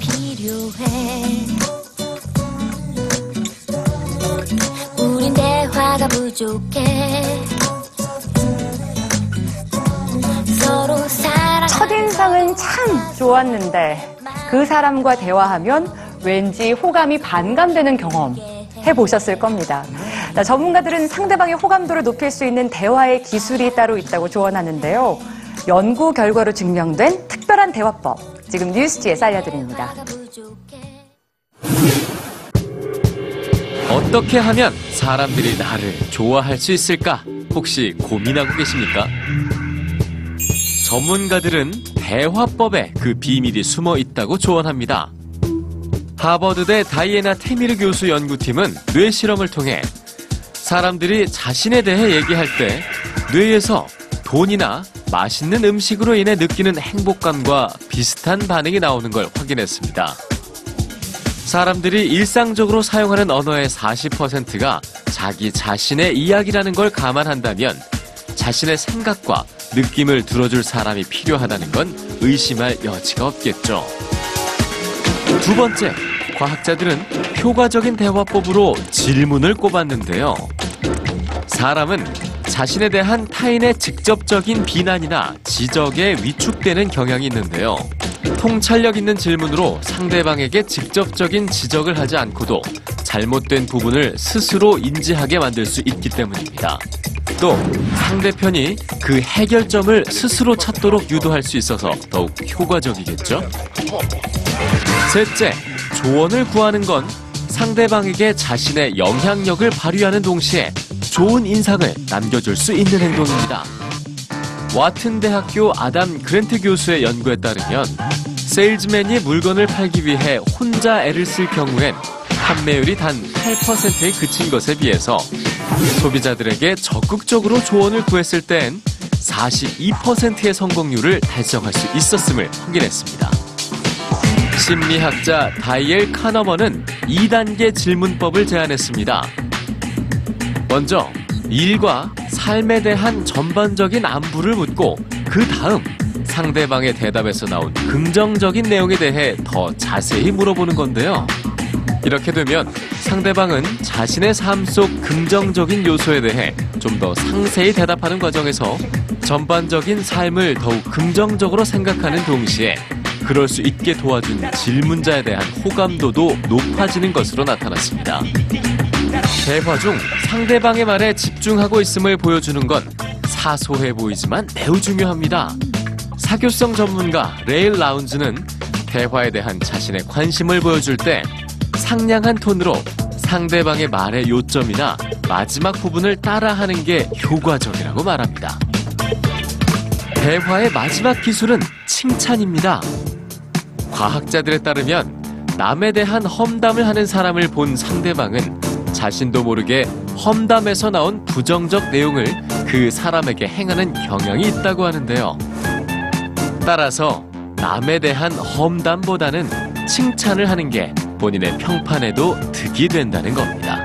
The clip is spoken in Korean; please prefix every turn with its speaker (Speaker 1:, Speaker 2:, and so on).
Speaker 1: 필요해 우린 대화가 부족해 서로 사랑
Speaker 2: 첫인상은 참 좋았는데 그 사람과 대화하면 왠지 호감이 반감되는 경험 해보셨을 겁니다. 자, 전문가들은 상대방의 호감도를 높일 수 있는 대화의 기술이 따로 있다고 조언하는데요. 연구 결과로 증명된 특별한 대화법 지금 뉴스지에서 알려드립니다.
Speaker 3: 어떻게 하면 사람들이 나를 좋아할 수 있을까? 혹시 고민하고 계십니까? 전문가들은 대화법에 그 비밀이 숨어 있다고 조언합니다. 하버드대 다이애나 테미르 교수 연구팀은 뇌 실험을 통해 사람들이 자신에 대해 얘기할 때 뇌에서 돈이나 맛있는 음식으로 인해 느끼는 행복감과 비슷한 반응이 나오는 걸 확인했습니다. 사람들이 일상적으로 사용하는 언어의 40%가 자기 자신의 이야기라는 걸 감안한다면 자신의 생각과 느낌을 들어줄 사람이 필요하다는 건 의심할 여지가 없겠죠. 두 번째, 과학자들은 효과적인 대화법으로 질문을 꼽았는데요. 사람은 자신에 대한 타인의 직접적인 비난이나 지적에 위축되는 경향이 있는데요. 통찰력 있는 질문으로 상대방에게 직접적인 지적을 하지 않고도 잘못된 부분을 스스로 인지하게 만들 수 있기 때문입니다. 또 상대편이 그 해결점을 스스로 찾도록 유도할 수 있어서 더욱 효과적이겠죠? 셋째, 조언을 구하는 건 상대방에게 자신의 영향력을 발휘하는 동시에 좋은 인상을 남겨줄 수 있는 행동입니다. 와튼 대학교 아담 그랜트 교수의 연구에 따르면 세일즈맨이 물건을 팔기 위해 혼자 애를 쓸 경우엔 판매율이 단 8%에 그친 것에 비해서 소비자들에게 적극적으로 조언을 구했을 땐 42%의 성공률을 달성할 수 있었음을 확인했습니다. 심리학자 다이엘 카너먼은 2단계 질문법을 제안했습니다. 먼저 일과 삶에 대한 전반적인 안부를 묻고 그 다음 상대방의 대답에서 나온 긍정적인 내용에 대해 더 자세히 물어보는 건데요. 이렇게 되면 상대방은 자신의 삶 속 긍정적인 요소에 대해 좀 더 상세히 대답하는 과정에서 전반적인 삶을 더욱 긍정적으로 생각하는 동시에 그럴 수 있게 도와준 질문자에 대한 호감도도 높아지는 것으로 나타났습니다. 대화 중 상대방의 말에 집중하고 있음을 보여주는 건 사소해 보이지만 매우 중요합니다. 사교성 전문가 레일 라운즈는 대화에 대한 자신의 관심을 보여줄 때 상냥한 톤으로 상대방의 말의 요점이나 마지막 부분을 따라하는 게 효과적이라고 말합니다. 대화의 마지막 기술은 칭찬입니다. 과학자들에 따르면 남에 대한 험담을 하는 사람을 본 상대방은 자신도 모르게 험담에서 나온 부정적 내용을 그 사람에게 행하는 경향이 있다고 하는데요. 따라서 남에 대한 험담보다는 칭찬을 하는 게 본인의 평판에도 득이 된다는 겁니다.